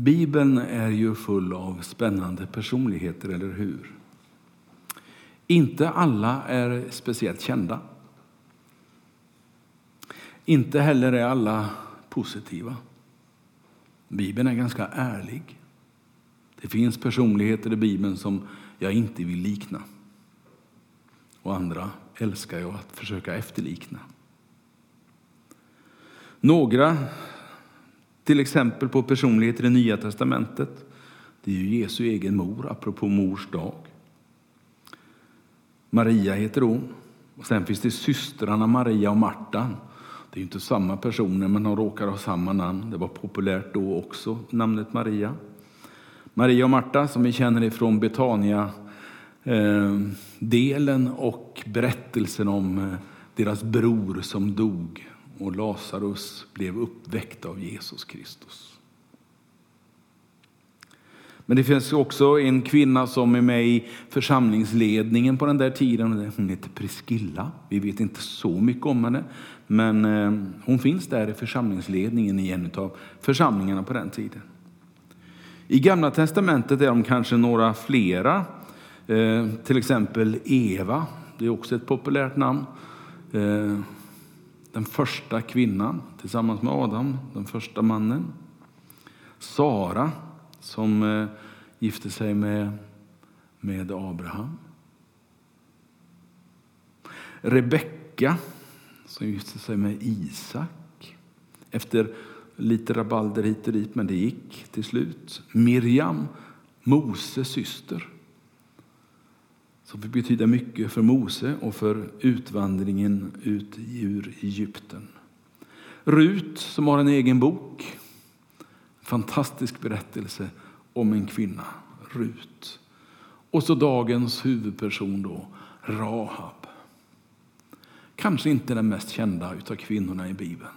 Bibeln är ju full av spännande personligheter, eller hur? Inte alla är speciellt kända. Inte heller är alla positiva. Bibeln är ganska ärlig. Det finns personligheter i Bibeln som jag inte vill likna. Och andra älskar jag att försöka efterlikna. Några, till exempel på personligheter i Nya testamentet, det är ju Jesu egen mor, apropå mors dag. Maria heter hon. Och sen finns det systrarna Maria och Marta. Det är inte samma personer, men de råkar ha samma namn. Det var populärt då också, namnet Maria. Maria och Marta, som vi känner ifrån Betania eh, delen och berättelsen om eh, deras bror som dog och Lazarus blev uppväckt av Jesus Kristus. Men det finns också en kvinna som är med i församlingsledningen på den där tiden. Hon heter Priskilla. Vi vet inte så mycket om henne, men eh, hon finns där i församlingsledningen i en av församlingarna på den tiden. I Gamla testamentet är de kanske några flera. Eh, till exempel Eva, det är också ett populärt namn. Eh, den första kvinnan tillsammans med Adam, den första mannen. Sara, som eh, gifte sig med, med Abraham. Rebecka, som gifte sig med Isak. Efter lite rabalder hit och dit, men det gick till slut. Miriam, Moses syster, som fick betyda mycket för Mose och för utvandringen ut ur Egypten. Rut, som har en egen bok. Fantastisk berättelse om en kvinna, Rut. Och så dagens huvudperson då, Rahab. Kanske inte den mest kända av kvinnorna i Bibeln.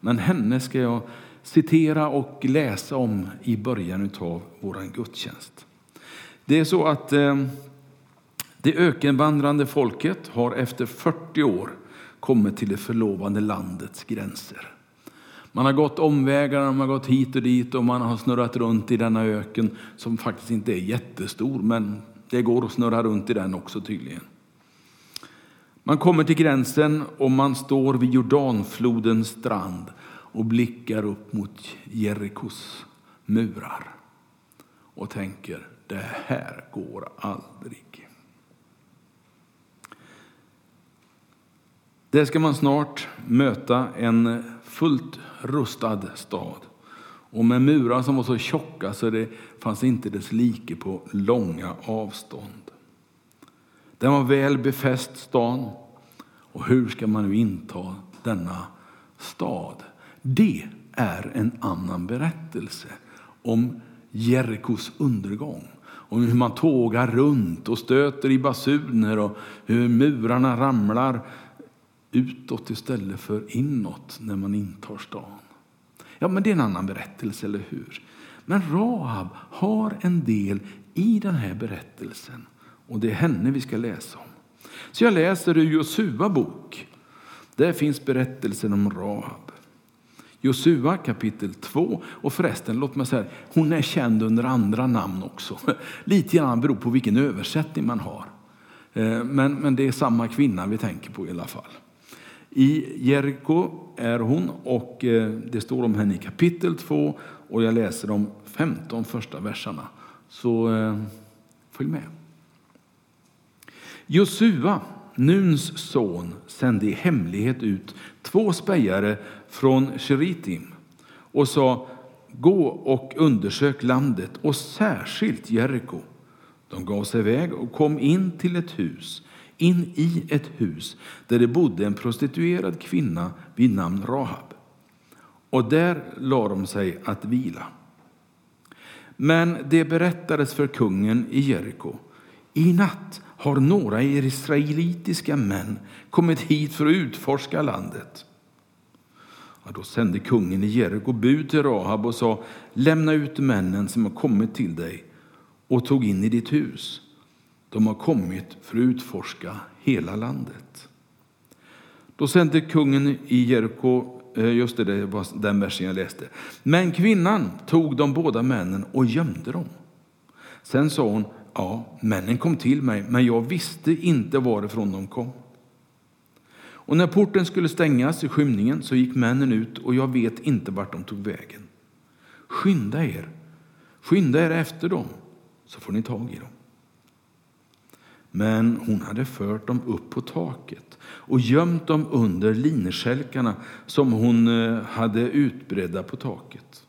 Men henne ska jag citera och läsa om i början av vår gudstjänst. Det är så att eh, det ökenvandrande folket har efter 40 år kommit till det förlovade landets gränser. Man har gått omvägar, man har gått hit och dit och man har snurrat runt i denna öken som faktiskt inte är jättestor, men det går att snurra runt i den också tydligen. Man kommer till gränsen och man står vid Jordanflodens strand och blickar upp mot Jerikos murar och tänker, det här går aldrig. Där ska man snart möta en fullt rustad stad. Och med murar som var så tjocka så det fanns inte dess like på långa avstånd. Den var väl befäst stan. Och hur ska man nu inta denna stad? Det är en annan berättelse om Jerikos undergång. Om hur man tågar runt och stöter i basuner och hur murarna ramlar utåt istället för inåt när man intar stan. Ja, men det är en annan berättelse, eller hur? Men Rahab har en del i den här berättelsen och det är henne vi ska läsa om. Så jag läser ur Josua bok. Där finns berättelsen om Rahab. Josua kapitel 2. Och förresten, låt mig säga, hon är känd under andra namn också. Lite grann beror på vilken översättning man har. Eh, men, men det är samma kvinna vi tänker på i alla fall. I Jeriko är hon och eh, det står om henne i kapitel 2 och jag läser de 15 första verserna. Så eh, följ med. Josua, Nuns son, sände i hemlighet ut två spejare från Sheritim och sa gå och undersök landet och särskilt Jeriko. De gav sig iväg och kom in till ett hus in i ett hus där det bodde en prostituerad kvinna vid namn Rahab. Och där la de sig att vila. Men det berättades för kungen i Jeriko. I natt har några israelitiska män kommit hit för att utforska landet. Ja, då sände kungen i Jeriko bud till Rahab och sa lämna ut männen som har kommit till dig och tog in i ditt hus. De har kommit för att utforska hela landet. Då sände kungen i Jeriko eh, just det, det var den versen jag läste. Men kvinnan tog de båda männen och gömde dem. Sen sa hon, ja, männen kom till mig, men jag visste inte varifrån de kom. Och när porten skulle stängas i skymningen så gick männen ut och jag vet inte vart de tog vägen. Skynda er, skynda er efter dem så får ni tag i dem. Men hon hade fört dem upp på taket och gömt dem under lineskälkarna som hon eh, hade utbredda på taket.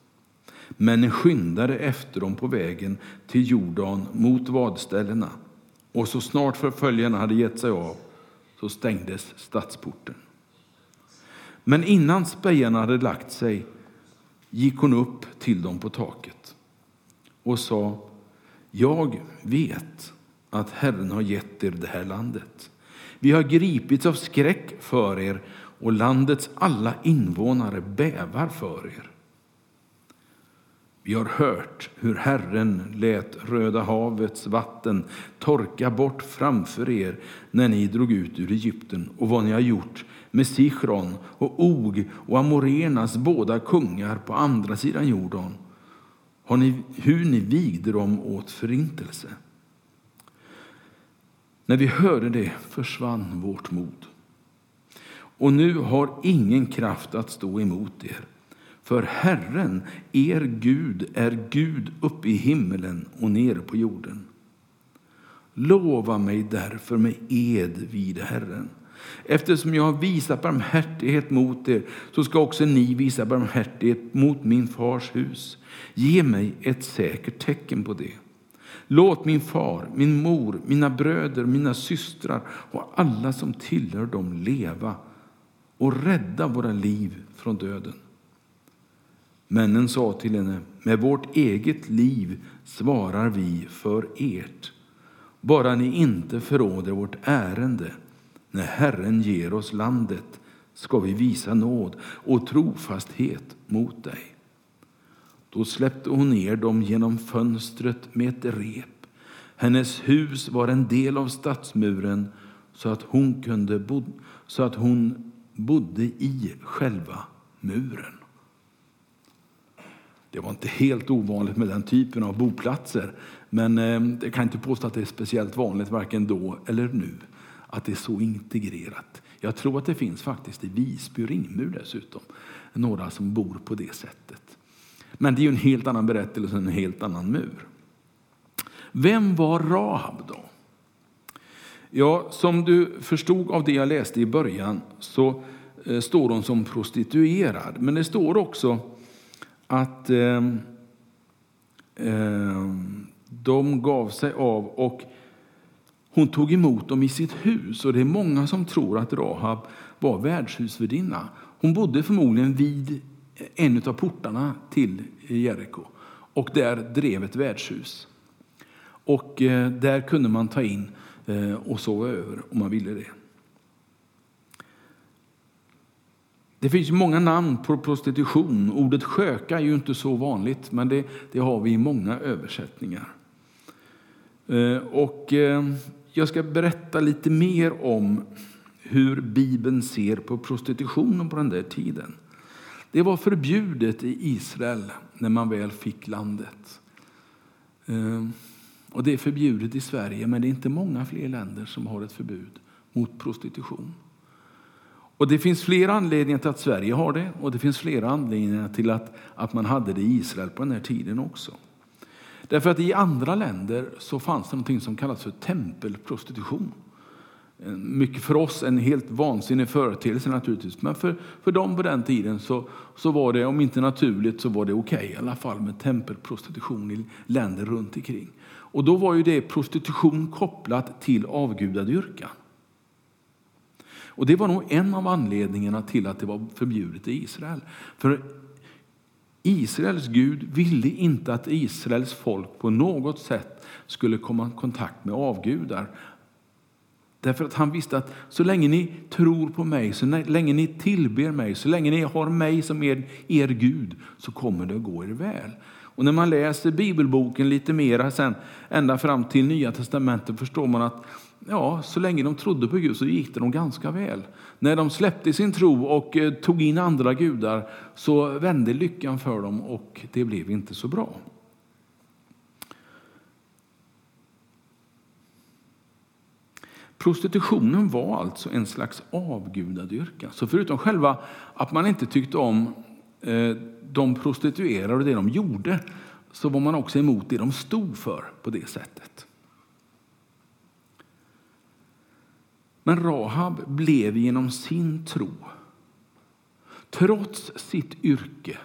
Männen skyndade efter dem på vägen till Jordan mot vadställena och så snart förföljarna hade gett sig av så stängdes stadsporten. Men innan spejarna hade lagt sig gick hon upp till dem på taket och sa Jag vet att Herren har gett er det här landet. Vi har gripits av skräck för er och landets alla invånare bävar för er. Vi har hört hur Herren lät Röda havets vatten torka bort framför er när ni drog ut ur Egypten och vad ni har gjort med Sichron och Og och Amorenas båda kungar på andra sidan Jordan, har ni, hur ni vigde dem åt förintelse. När vi hörde det försvann vårt mod. Och nu har ingen kraft att stå emot er. För Herren, er Gud, är Gud uppe i himmelen och nere på jorden. Lova mig därför med ed vid Herren. Eftersom jag har visat barmhärtighet mot er så ska också ni visa barmhärtighet mot min fars hus. Ge mig ett säkert tecken på det. Låt min far, min mor, mina bröder, mina systrar och alla som tillhör dem leva och rädda våra liv från döden. Männen sa till henne, med vårt eget liv svarar vi för ert, bara ni inte förråder vårt ärende. När Herren ger oss landet ska vi visa nåd och trofasthet mot dig. Då släppte hon ner dem genom fönstret med ett rep. Hennes hus var en del av stadsmuren så att hon, kunde bo, så att hon bodde i själva muren. Det var inte helt ovanligt med den typen av boplatser, men eh, det kan inte påstå att det är speciellt vanligt varken då eller nu att det är så integrerat. Jag tror att det finns faktiskt i Visby Ringmur dessutom, några som bor på det sättet. Men det är ju en helt annan berättelse, en helt annan mur. Vem var Rahab då? Ja, som du förstod av det jag läste i början så eh, står hon som prostituerad. Men det står också att eh, eh, de gav sig av och hon tog emot dem i sitt hus. Och Det är många som tror att Rahab var värdshusvärdinna. Hon bodde förmodligen vid en av portarna till Jeriko och där drev ett värdshus. Och eh, där kunde man ta in eh, och sova över om man ville det. Det finns många namn på prostitution. Ordet sköka är ju inte så vanligt, men det, det har vi i många översättningar. Eh, och jag ska berätta lite mer om hur Bibeln ser på prostitutionen på den där tiden. Det var förbjudet i Israel när man väl fick landet. Ehm, och Det är förbjudet i Sverige, men det är inte många fler länder som har ett förbud mot prostitution. Och Det finns flera anledningar till att Sverige har det och det finns flera anledningar till att, att man hade det i Israel på den här tiden också. Därför att i andra länder så fanns det något som kallas för tempelprostitution. Eh, mycket för oss en helt vansinnig företeelse naturligtvis. Men för, för dem på den tiden så, så var det, om inte naturligt, så var det okej okay, i alla fall med tempelprostitution i länder runt omkring. Och då var ju det prostitution kopplat till avgudadyrkan. Och det var nog en av anledningarna till att det var förbjudet i Israel. För Israels Gud ville inte att Israels folk på något sätt skulle komma i kontakt med avgudar. Därför att han visste att så länge ni tror på mig, så länge ni tillber mig, så länge ni har mig som er, er Gud, så kommer det att gå er väl. Och när man läser bibelboken lite mera sen, ända fram till Nya Testamentet, förstår man att ja, så länge de trodde på Gud så gick det dem ganska väl. När de släppte sin tro och eh, tog in andra gudar så vände lyckan för dem och det blev inte så bra. Prostitutionen var alltså en slags avgudadyrkan. Så förutom själva att man inte tyckte om eh, de prostituerade och det de gjorde så var man också emot det de stod för på det sättet. Men Rahab blev genom sin tro, trots sitt yrke,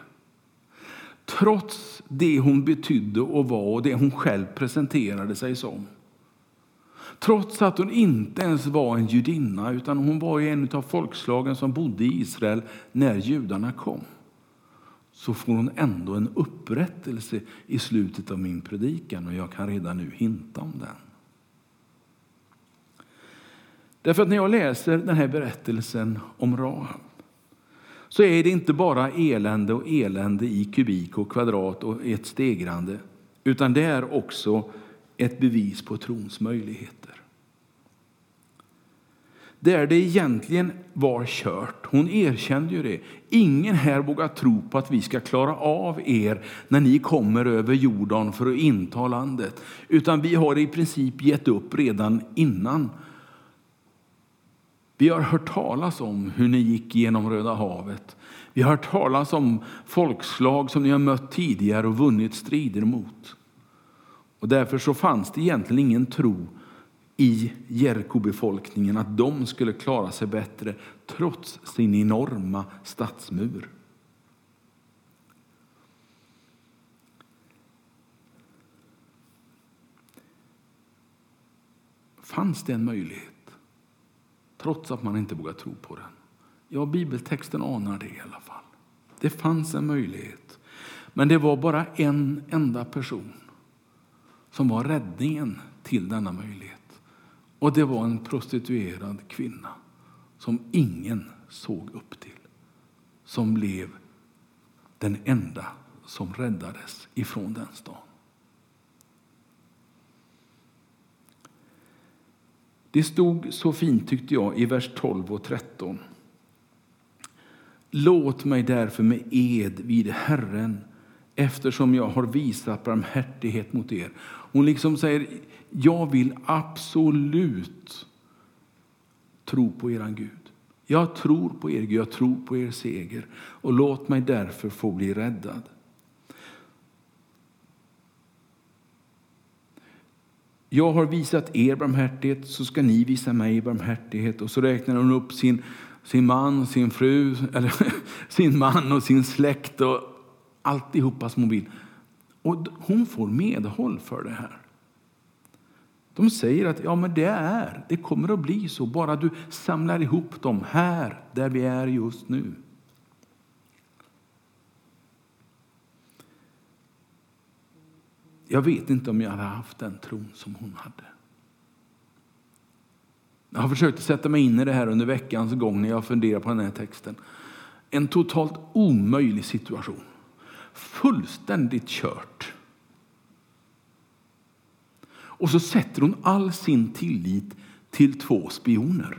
trots det hon betydde och var och det hon själv presenterade sig som. Trots att hon inte ens var en judinna utan hon var en av folkslagen som bodde i Israel när judarna kom så får hon ändå en upprättelse i slutet av min predikan och jag kan redan nu hinta om den. Därför att när jag läser den här berättelsen om Rahab så är det inte bara elände och elände i kubik och kvadrat och ett stegrande utan det är också ett bevis på trons möjligheter. Där det egentligen var kört, hon erkände ju det. Ingen här vågar tro på att vi ska klara av er när ni kommer över Jordan för att inta landet. Utan vi har i princip gett upp redan innan. Vi har hört talas om hur ni gick genom Röda havet. Vi har hört talas om folkslag som ni har mött tidigare och vunnit strider mot. Och därför så fanns det egentligen ingen tro i Jerikobefolkningen att de skulle klara sig bättre trots sin enorma stadsmur. Fanns det en möjlighet? Trots att man inte vågar tro på den. Ja, bibeltexten anar det i alla fall. Det fanns en möjlighet. Men det var bara en enda person som var räddningen till denna möjlighet. Och det var en prostituerad kvinna som ingen såg upp till. Som blev den enda som räddades ifrån den stan. Det stod så fint tyckte jag i vers 12 och 13. Låt mig därför med ed vid Herren eftersom jag har visat barmhärtighet mot er. Hon liksom säger, jag vill absolut tro på er Gud. Jag tror på er Gud, jag tror på er seger och låt mig därför få bli räddad. Jag har visat er barmhärtighet, så ska ni visa mig barmhärtighet. Och så räknar hon upp sin, sin man, sin fru, eller sin man och sin släkt och alltihopa som hon vill. Och hon får medhåll för det här. De säger att ja, men det är, det kommer att bli så, bara du samlar ihop dem här, där vi är just nu. Jag vet inte om jag hade haft den tron som hon hade. Jag har försökt sätta mig in i det här under veckans gång när jag funderar på den här texten. En totalt omöjlig situation. Fullständigt kört. Och så sätter hon all sin tillit till två spioner.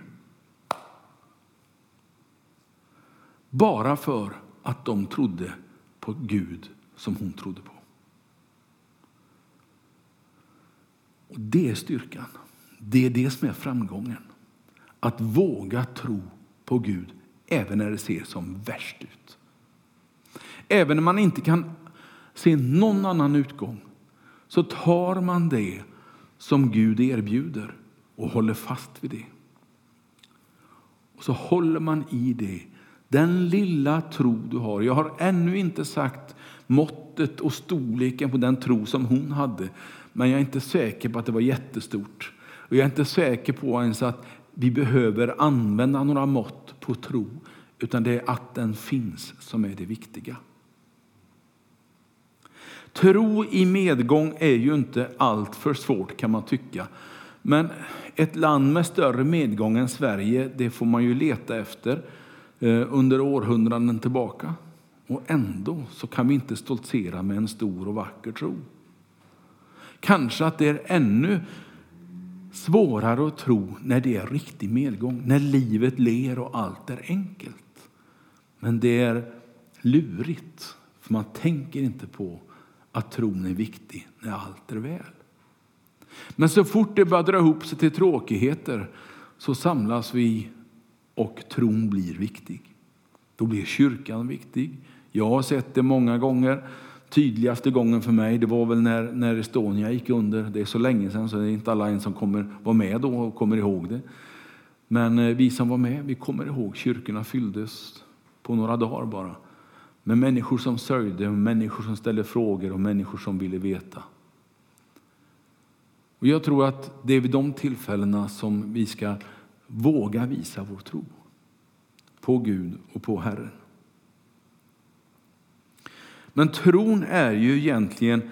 Bara för att de trodde på Gud som hon trodde på. Och Det är styrkan. Det är det som är framgången. Att våga tro på Gud även när det ser som värst ut. Även när man inte kan se någon annan utgång så tar man det som Gud erbjuder och håller fast vid det. Och så håller man i det, den lilla tro du har. Jag har ännu inte sagt måttet och storleken på den tro som hon hade. Men jag är inte säker på att det var jättestort. Och jag är inte säker på ens att vi behöver använda några mått på tro. Utan det är att den finns som är det viktiga. Tro i medgång är ju inte allt för svårt kan man tycka. Men ett land med större medgång än Sverige, det får man ju leta efter eh, under århundraden tillbaka. Och ändå så kan vi inte stoltsera med en stor och vacker tro. Kanske att det är ännu svårare att tro när det är riktig medgång, när livet ler och allt är enkelt. Men det är lurigt, för man tänker inte på att tron är viktig när allt är väl. Men så fort det börjar dra ihop sig till tråkigheter så samlas vi och tron blir viktig. Då blir kyrkan viktig. Jag har sett det många gånger. Tydligaste gången för mig det var väl när, när Estonia gick under. Det är så länge sedan så det är inte alla en som kommer vara med då och kommer ihåg det. Men eh, vi som var med, vi kommer ihåg kyrkorna fylldes på några dagar bara. Med människor som sörjde, människor som ställde frågor och människor som ville veta. Och jag tror att det är vid de tillfällena som vi ska våga visa vår tro på Gud och på Herren. Men tron är ju egentligen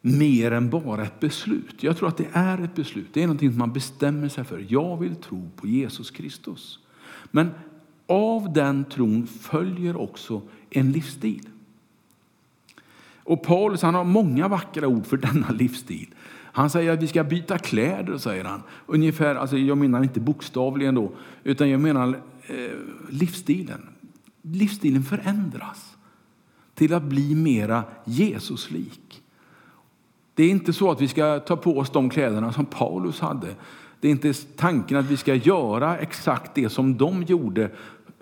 mer än bara ett beslut. Jag tror att det är ett beslut. Det är någonting som man bestämmer sig för. Jag vill tro på Jesus Kristus. Men av den tron följer också en livsstil. Och Paulus han har många vackra ord för denna livsstil. Han säger att vi ska byta kläder, säger han. Ungefär, alltså jag menar inte bokstavligen då, utan jag menar eh, livsstilen. Livsstilen förändras till att bli mera Jesuslik. Det är inte så att vi ska ta på oss de kläderna som Paulus hade. Det är inte tanken att vi ska göra exakt det som de gjorde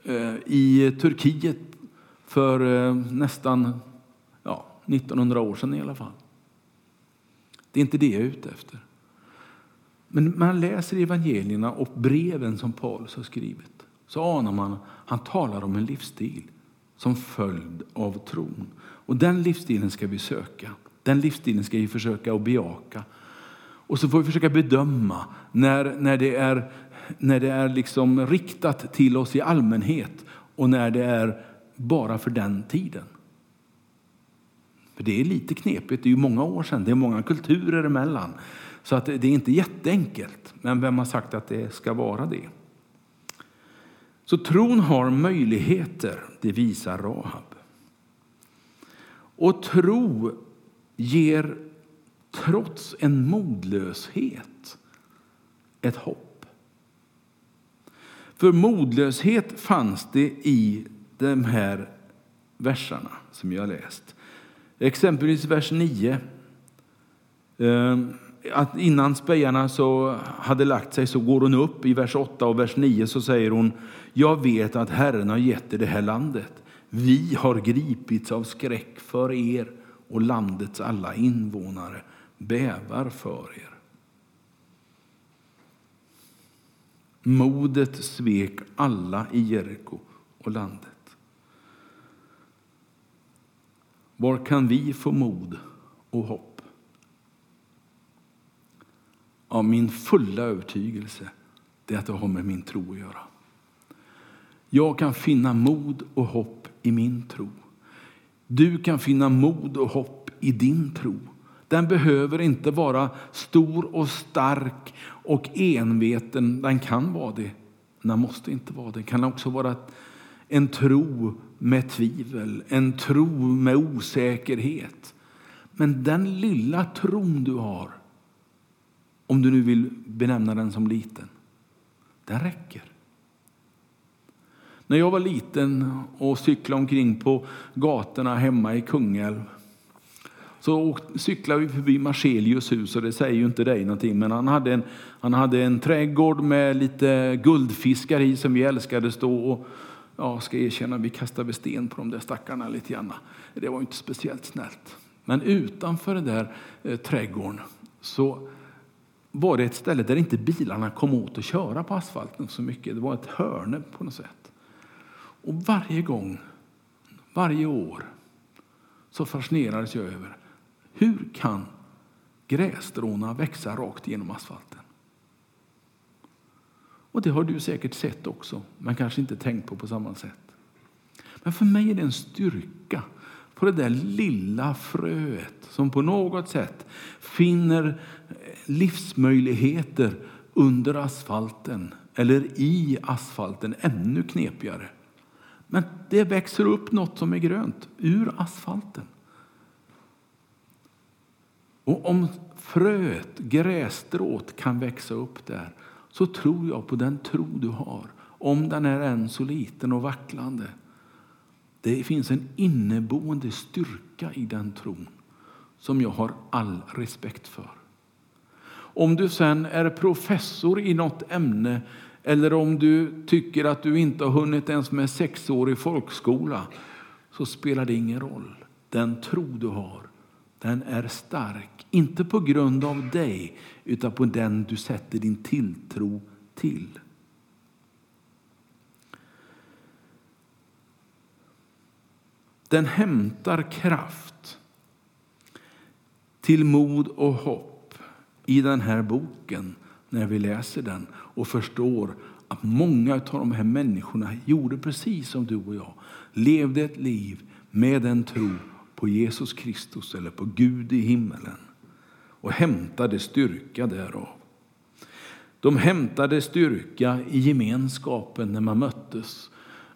eh, i Turkiet för eh, nästan ja, 1900 år sedan i alla fall. Det är inte det jag är ute efter. Men man läser evangelierna och breven som Paulus har skrivit så anar man att han talar om en livsstil som följd av tron. Och den livsstilen ska vi söka. Den livsstilen ska vi försöka att bejaka. Och så får vi försöka bedöma när, när det är, när det är liksom riktat till oss i allmänhet och när det är bara för den tiden. För det är lite knepigt, det är ju många år sedan, det är många kulturer emellan. Så att det är inte jätteenkelt, men vem har sagt att det ska vara det? Så tron har möjligheter, det visar Rahab. Och tro ger trots en modlöshet ett hopp. För modlöshet fanns det i de här verserna som jag har läst. Exempelvis vers 9. Ehm, att innan spejarna så hade lagt sig så går hon upp. I vers 8 och vers 9 så säger hon Jag vet att Herren har gett er det här landet. Vi har gripits av skräck för er och landets alla invånare bävar för er. Modet svek alla i Jeriko och landet. Var kan vi få mod och hopp? Ja, min fulla övertygelse är att det har med min tro att göra. Jag kan finna mod och hopp i min tro. Du kan finna mod och hopp i din tro. Den behöver inte vara stor och stark och enveten. Den kan vara det, men den måste inte vara det. Den kan också vara en tro med tvivel, en tro med osäkerhet. Men den lilla tron du har, om du nu vill benämna den som liten, den räcker. När jag var liten och cyklade omkring på gatorna hemma i Kungälv så cyklade vi förbi Marselius hus och det säger ju inte dig någonting men han hade en, han hade en trädgård med lite guldfiskar i som vi älskade stå och jag ska erkänna, vi kastade sten på de där stackarna lite grann. Det var inte speciellt snällt. Men utanför den där eh, trädgården så var det ett ställe där inte bilarna kom åt att köra på asfalten så mycket. Det var ett hörne på något sätt. Och varje gång, varje år, så fascinerades jag över hur kan grässtråna växa rakt genom asfalten? Och det har du säkert sett också, men kanske inte tänkt på på samma sätt. Men för mig är det en styrka på det där lilla fröet som på något sätt finner livsmöjligheter under asfalten eller i asfalten, ännu knepigare. Men det växer upp något som är grönt ur asfalten. Och om fröet, grässtrået, kan växa upp där så tror jag på den tro du har, om den är än så liten och vacklande. Det finns en inneboende styrka i den tron som jag har all respekt för. Om du sen är professor i något ämne eller om du tycker att du inte har hunnit ens med sexårig folkskola så spelar det ingen roll. Den tro du har, den är stark. Inte på grund av dig, utan på den du sätter din tilltro till. Den hämtar kraft till mod och hopp i den här boken när vi läser den och förstår att många av de här människorna gjorde precis som du och jag. Levde ett liv med en tro på Jesus Kristus eller på Gud i himmelen och hämtade styrka därav. De hämtade styrka i gemenskapen när man möttes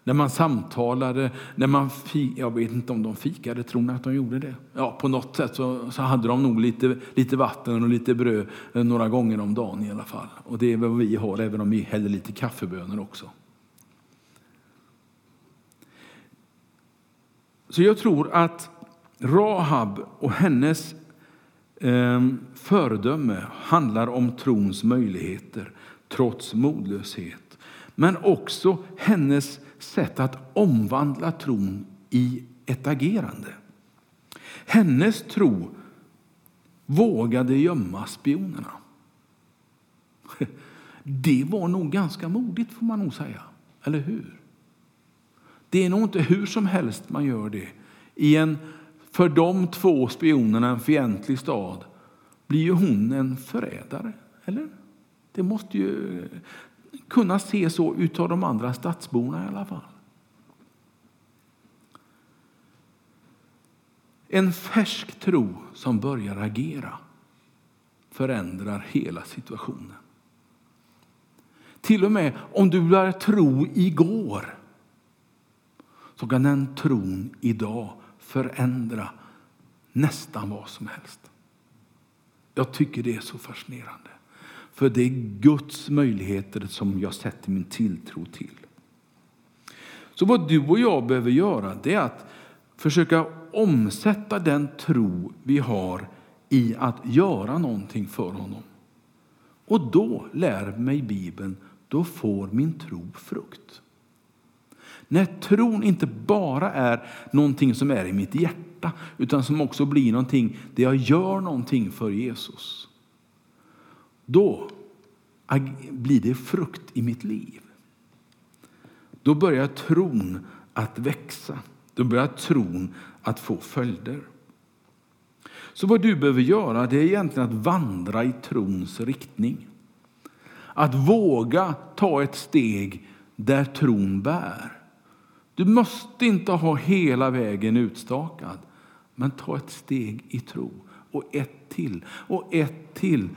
när man samtalade, när man jag vet inte om de fikade, tror ni att de gjorde det? Ja, på något sätt så, så hade de nog lite, lite vatten och lite bröd eh, några gånger om dagen i alla fall. Och det är vad vi har, även om vi häller lite kaffebönor också. Så jag tror att Rahab och hennes eh, föredöme handlar om trons möjligheter trots modlöshet. Men också hennes sätt att omvandla tron i ett agerande. Hennes tro vågade gömma spionerna. Det var nog ganska modigt, får man nog säga. Eller hur? Det är nog inte hur som helst man gör det. I en för de två spionerna en fientlig stad blir ju hon en förrädare. Eller? Det måste ju kunna se så ut av de andra stadsborna i alla fall. En färsk tro som börjar agera förändrar hela situationen. Till och med om du började tro igår så kan den tron idag förändra nästan vad som helst. Jag tycker det är så fascinerande. För det är Guds möjligheter som jag sätter min tilltro till. Så vad du och jag behöver göra det är att försöka omsätta den tro vi har i att göra någonting för honom. Och då lär mig Bibeln, då får min tro frukt. När tron inte bara är någonting som är i mitt hjärta utan som också blir någonting där jag gör någonting för Jesus då blir det frukt i mitt liv. Då börjar tron att växa. Då börjar tron att få följder. Så vad du behöver göra det är egentligen att vandra i trons riktning. Att våga ta ett steg där tron bär. Du måste inte ha hela vägen utstakad, men ta ett steg i tro. Och ett till, och ett till.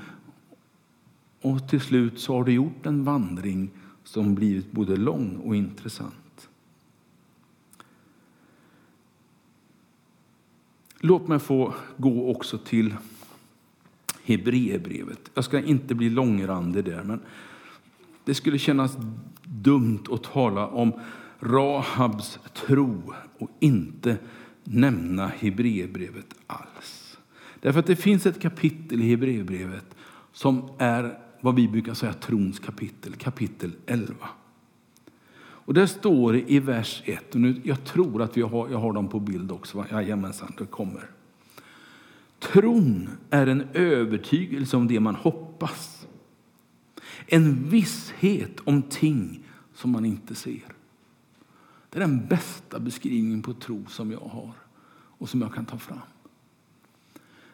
Och till slut så har du gjort en vandring som blivit både lång och intressant. Låt mig få gå också till Hebreerbrevet. Jag ska inte bli långrandig där, men det skulle kännas dumt att tala om Rahabs tro och inte nämna Hebreerbrevet alls. Därför att det finns ett kapitel i Hebreerbrevet som är vad vi brukar säga trons kapitel, kapitel 11. Och där står det i vers 1, och nu, jag tror att vi har, jag har dem på bild också, jajamensan, det kommer. Tron är en övertygelse om det man hoppas. En visshet om ting som man inte ser. Det är den bästa beskrivningen på tro som jag har och som jag kan ta fram.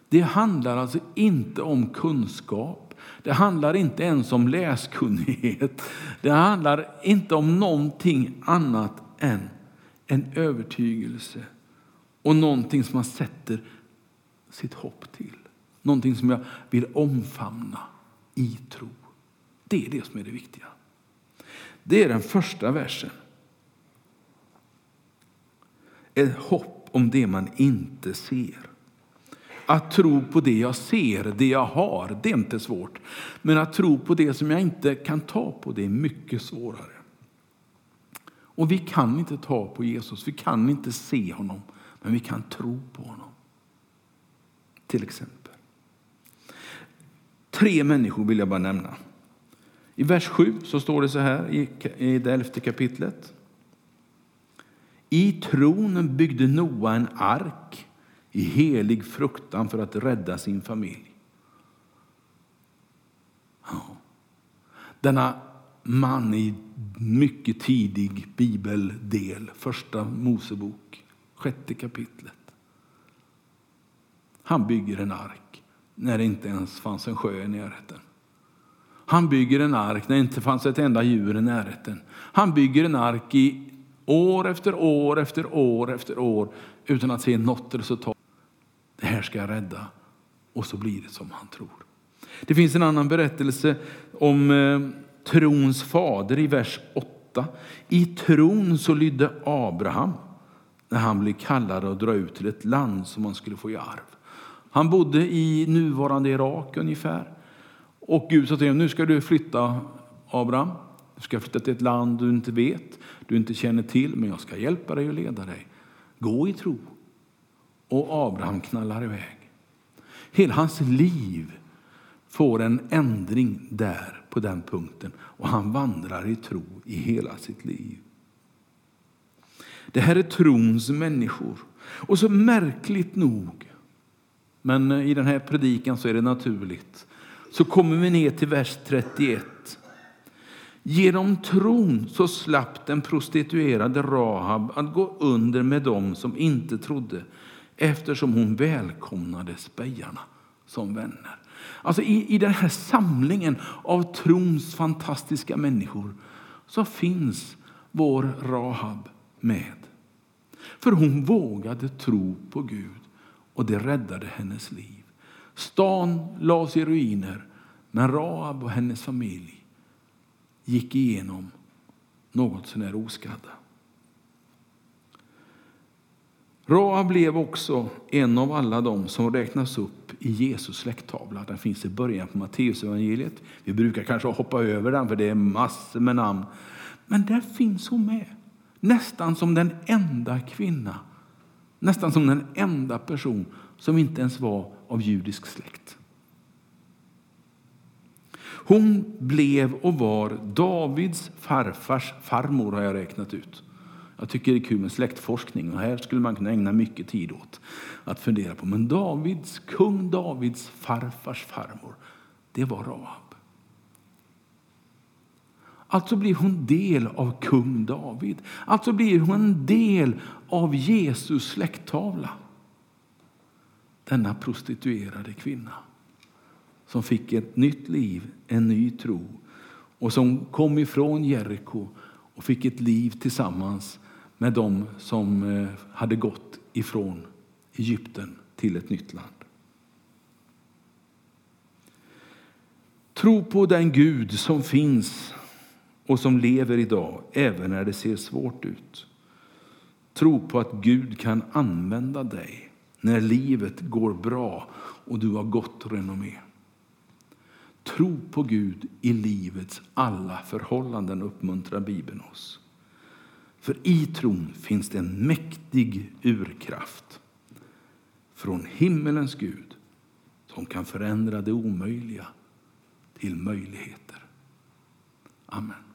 Det handlar alltså inte om kunskap det handlar inte ens om läskunnighet. Det handlar inte om någonting annat än en övertygelse och någonting som man sätter sitt hopp till. Någonting som jag vill omfamna i tro. Det är det som är det viktiga. Det är den första versen. Ett hopp om det man inte ser. Att tro på det jag ser, det jag har, det är inte svårt. Men att tro på det som jag inte kan ta på, det är mycket svårare. Och vi kan inte ta på Jesus, vi kan inte se honom, men vi kan tro på honom. Till exempel. Tre människor vill jag bara nämna. I vers 7 så står det så här i det elfte kapitlet. I tron byggde Noa en ark i helig fruktan för att rädda sin familj. Denna man i mycket tidig bibeldel, första Mosebok, sjätte kapitlet. Han bygger en ark när det inte ens fanns en sjö i närheten. Han bygger en ark när det inte fanns ett enda djur i närheten. Han bygger en ark i år efter år efter år efter år utan att se något resultat. Det här ska jag rädda. Och så blir det som han tror. Det finns en annan berättelse om eh, trons fader i vers 8. I tron så lydde Abraham när han blev kallad att dra ut till ett land som han skulle få i arv. Han bodde i nuvarande Irak ungefär. Och Gud sa till honom, nu ska du flytta Abraham. Du ska flytta till ett land du inte vet, du inte känner till, men jag ska hjälpa dig och leda dig. Gå i tro. Och Abraham knallar iväg. Hela hans liv får en ändring där på den punkten och han vandrar i tro i hela sitt liv. Det här är trons människor. Och så märkligt nog, men i den här predikan så är det naturligt, så kommer vi ner till vers 31. Genom tron så slapp den prostituerade Rahab att gå under med dem som inte trodde eftersom hon välkomnade spejarna som vänner. Alltså i, I den här samlingen av trons fantastiska människor så finns vår Rahab med. För hon vågade tro på Gud och det räddade hennes liv. Stan lades i ruiner, men Rahab och hennes familj gick igenom något sånär oskadda. Rahab blev också en av alla dem som räknas upp i Jesus släkttavla. Den finns i början på Matteusevangeliet. Vi brukar kanske hoppa över den för det är massor med namn. Men där finns hon med. Nästan som den enda kvinna, nästan som den enda person som inte ens var av judisk släkt. Hon blev och var Davids farfars farmor har jag räknat ut. Jag tycker det är kul med släktforskning och här skulle man kunna ägna mycket tid åt att fundera på. Men Davids, kung Davids farfars farmor, det var Rahab. Alltså blir hon del av kung David. Alltså blir hon en del av Jesus släkttavla. Denna prostituerade kvinna som fick ett nytt liv, en ny tro och som kom ifrån Jeriko och fick ett liv tillsammans med dem som eh, hade gått ifrån Egypten till ett nytt land. Tro på den Gud som finns och som lever idag, även när det ser svårt ut. Tro på att Gud kan använda dig när livet går bra och du har gott renommé. Tro på Gud i livets alla förhållanden uppmuntrar Bibeln oss. För i tron finns det en mäktig urkraft från himmelens Gud som kan förändra det omöjliga till möjligheter. Amen.